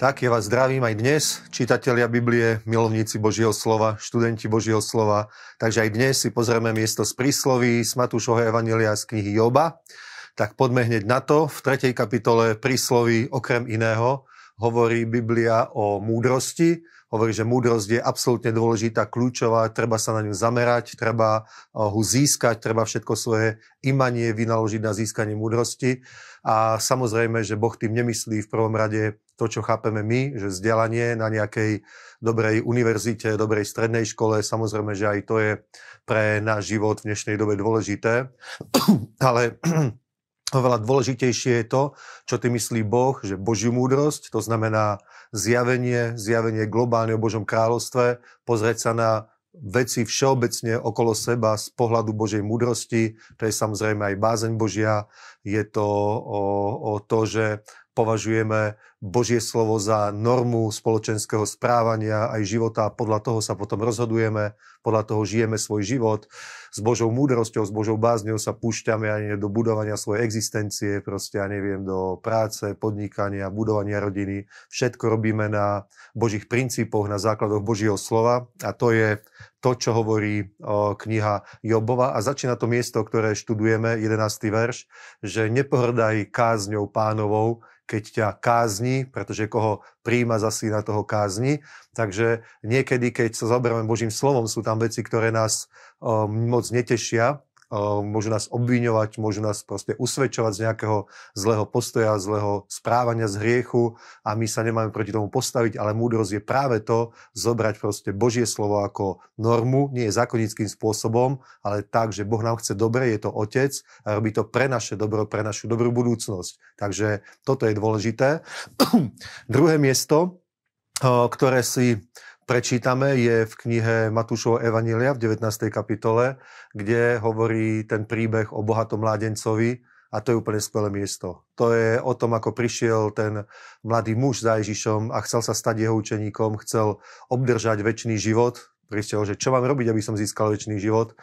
Tak, ja vás zdravím aj dnes, čitatelia Biblie, milovníci Božieho slova, študenti Božieho slova. Takže aj dnes si pozrieme miesto z prísloví z Matúšovho Evangelia z knihy Joba. Tak poďme hneď na to. V 3. kapitole prísloví okrem iného hovorí Biblia o múdrosti. Hovorí, že múdrosť je absolútne dôležitá, kľúčová, treba sa na ňu zamerať, treba ho získať, treba všetko svoje imanie vynaložiť na získanie múdrosti. A samozrejme, že Boh tým nemyslí v prvom rade to, čo chápeme my, že vzdelanie na nejakej dobrej univerzite, dobrej strednej škole, samozrejme, že aj to je pre náš život v dnešnej dobe dôležité, ale oveľa dôležitejšie je to, čo ty myslí Boh, že Božiu múdrosť, to znamená zjavenie, zjavenie globálne o Božom kráľovstve, pozrieť sa na veci všeobecne okolo seba z pohľadu Božej múdrosti. To je samozrejme aj bázeň Božia. Je to o, o to, že považujeme Božie slovo za normu spoločenského správania aj života a podľa toho sa potom rozhodujeme, podľa toho žijeme svoj život. S Božou múdrosťou, s Božou bázňou sa púšťame aj do budovania svojej existencie, proste, ja neviem, do práce, podnikania, budovania rodiny. Všetko robíme na Božích princípoch, na základoch Božieho slova a to je to, čo hovorí kniha Jobova a začína to miesto, ktoré študujeme, 11. verš, že nepohrdaj kázňou pánovou, keď ťa kázni, pretože koho príjma za syna toho kázni. Takže niekedy, keď sa zoberieme Božím slovom, sú tam veci, ktoré nás moc netešia, môžu nás obviňovať, môžu nás proste usvedčovať z nejakého zlého postoja, zlého správania z hriechu a my sa nemáme proti tomu postaviť, ale múdrosť je práve to, zobrať proste Božie slovo ako normu, nie je zákonickým spôsobom, ale tak, že Boh nám chce dobre, je to Otec a robí to pre naše dobro, pre našu dobrú budúcnosť. Takže toto je dôležité. Druhé miesto, ktoré si prečítame, je v knihe Matúšovo Evanília v 19. kapitole, kde hovorí ten príbeh o bohatom mládencovi a to je úplne skvelé miesto. To je o tom, ako prišiel ten mladý muž za Ježišom a chcel sa stať jeho učeníkom, chcel obdržať väčší život, prišiel, že čo mám robiť, aby som získal väčší život.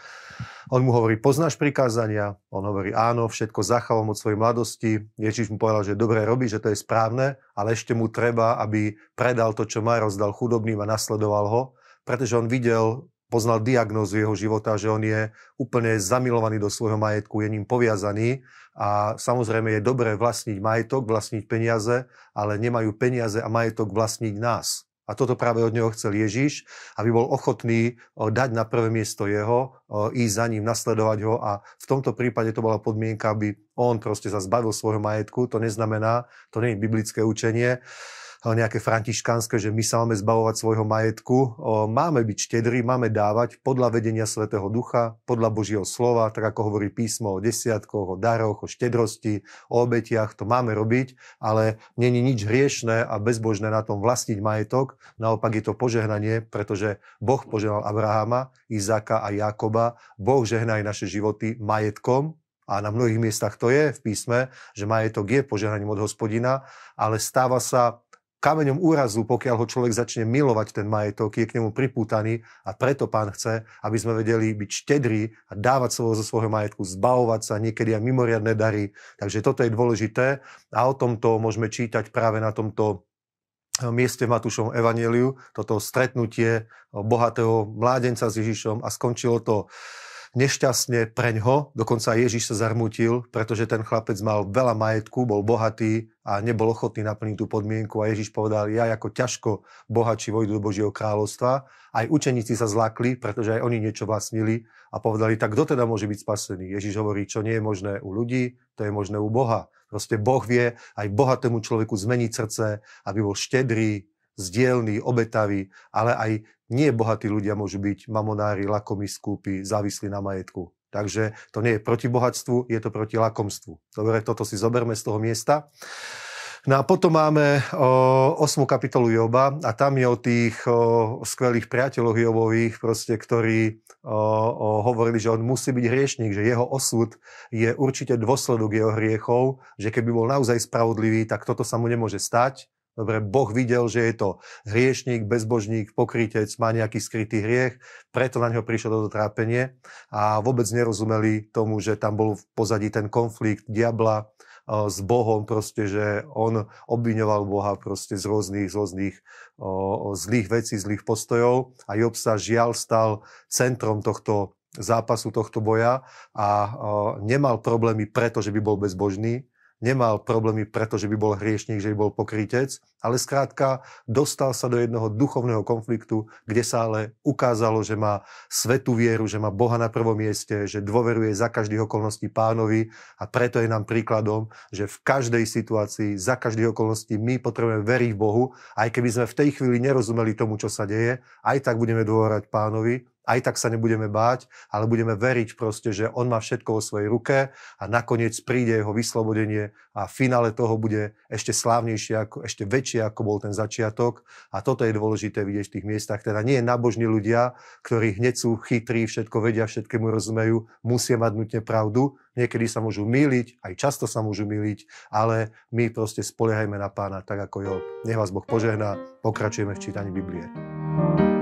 On mu hovorí, poznáš prikázania? On hovorí, áno, všetko zachoval od svojej mladosti. Ježiš mu povedal, že dobre robí, že to je správne, ale ešte mu treba, aby predal to, čo má, rozdal chudobným a nasledoval ho, pretože on videl, poznal diagnózu jeho života, že on je úplne zamilovaný do svojho majetku, je ním poviazaný a samozrejme je dobré vlastniť majetok, vlastniť peniaze, ale nemajú peniaze a majetok vlastniť nás. A toto práve od neho chcel Ježiš, aby bol ochotný dať na prvé miesto jeho, ísť za ním, nasledovať ho a v tomto prípade to bola podmienka, aby on proste sa zbavil svojho majetku. To neznamená, to nie je biblické učenie, nejaké františkánske, že my sa máme zbavovať svojho majetku. Máme byť štedrí, máme dávať podľa vedenia Svetého Ducha, podľa Božieho slova, tak ako hovorí písmo o desiatkoch, o daroch, o štedrosti, o obetiach, to máme robiť, ale není nič hriešné a bezbožné na tom vlastniť majetok. Naopak je to požehnanie, pretože Boh požehnal Abrahama, Izáka a Jakoba. Boh žehná aj naše životy majetkom, a na mnohých miestach to je v písme, že majetok je požehnaním od hospodina, ale stáva sa kameňom úrazu, pokiaľ ho človek začne milovať ten majetok, je k nemu pripútaný a preto pán chce, aby sme vedeli byť štedrí a dávať slovo zo svojho majetku, zbavovať sa niekedy aj mimoriadne dary. Takže toto je dôležité a o tomto môžeme čítať práve na tomto eh, mieste v Matúšom Evangeliu, toto stretnutie bohatého mládenca s Ježišom a skončilo to nešťastne preňho, dokonca Ježiš sa zarmutil, pretože ten chlapec mal veľa majetku, bol bohatý a nebol ochotný naplniť tú podmienku a Ježiš povedal, ja ako ťažko bohači vojdu do Božieho kráľovstva. Aj učeníci sa zlakli, pretože aj oni niečo vlastnili a povedali, tak kto teda môže byť spasený? Ježiš hovorí, čo nie je možné u ľudí, to je možné u Boha. Proste Boh vie aj bohatému človeku zmeniť srdce, aby bol štedrý, zdielný, obetavý, ale aj nie bohatí ľudia môžu byť mamonári, lakomí, skúpi, závislí na majetku. Takže to nie je proti bohatstvu, je to proti lakomstvu. Dobre, toto si zoberme z toho miesta. No a potom máme o, 8. kapitolu Joba a tam je o tých o, skvelých priateľoch Jobových, proste, ktorí o, o, hovorili, že on musí byť hriešnik, že jeho osud je určite dôsledok jeho hriechov, že keby bol naozaj spravodlivý, tak toto sa mu nemôže stať. Dobre, Boh videl, že je to hriešník, bezbožník, pokrytec, má nejaký skrytý hriech, preto na neho prišlo toto trápenie a vôbec nerozumeli tomu, že tam bol v pozadí ten konflikt diabla s Bohom, proste, že on obviňoval Boha proste z rôznych, z rôznych o, zlých vecí, zlých postojov a Job sa žiaľ stal centrom tohto zápasu, tohto boja a o, nemal problémy preto, že by bol bezbožný, nemal problémy preto, že by bol hriešnik, že by bol pokrytec, ale skrátka dostal sa do jedného duchovného konfliktu, kde sa ale ukázalo, že má svetú vieru, že má Boha na prvom mieste, že dôveruje za každých okolností pánovi. A preto je nám príkladom, že v každej situácii, za každých okolností my potrebujeme veriť Bohu, aj keby sme v tej chvíli nerozumeli tomu, čo sa deje, aj tak budeme dôverať pánovi aj tak sa nebudeme báť, ale budeme veriť proste, že on má všetko vo svojej ruke a nakoniec príde jeho vyslobodenie a v finále toho bude ešte slávnejšie, ako, ešte väčšie, ako bol ten začiatok. A toto je dôležité vidieť v tých miestach. Teda nie nábožní ľudia, ktorí hneď sú chytrí, všetko vedia, všetkému rozumejú, musia mať nutne pravdu. Niekedy sa môžu míliť, aj často sa môžu míliť, ale my proste spoliehajme na pána, tak ako jo. Nech vás Boh požehná, pokračujeme v čítaní Biblie. thank you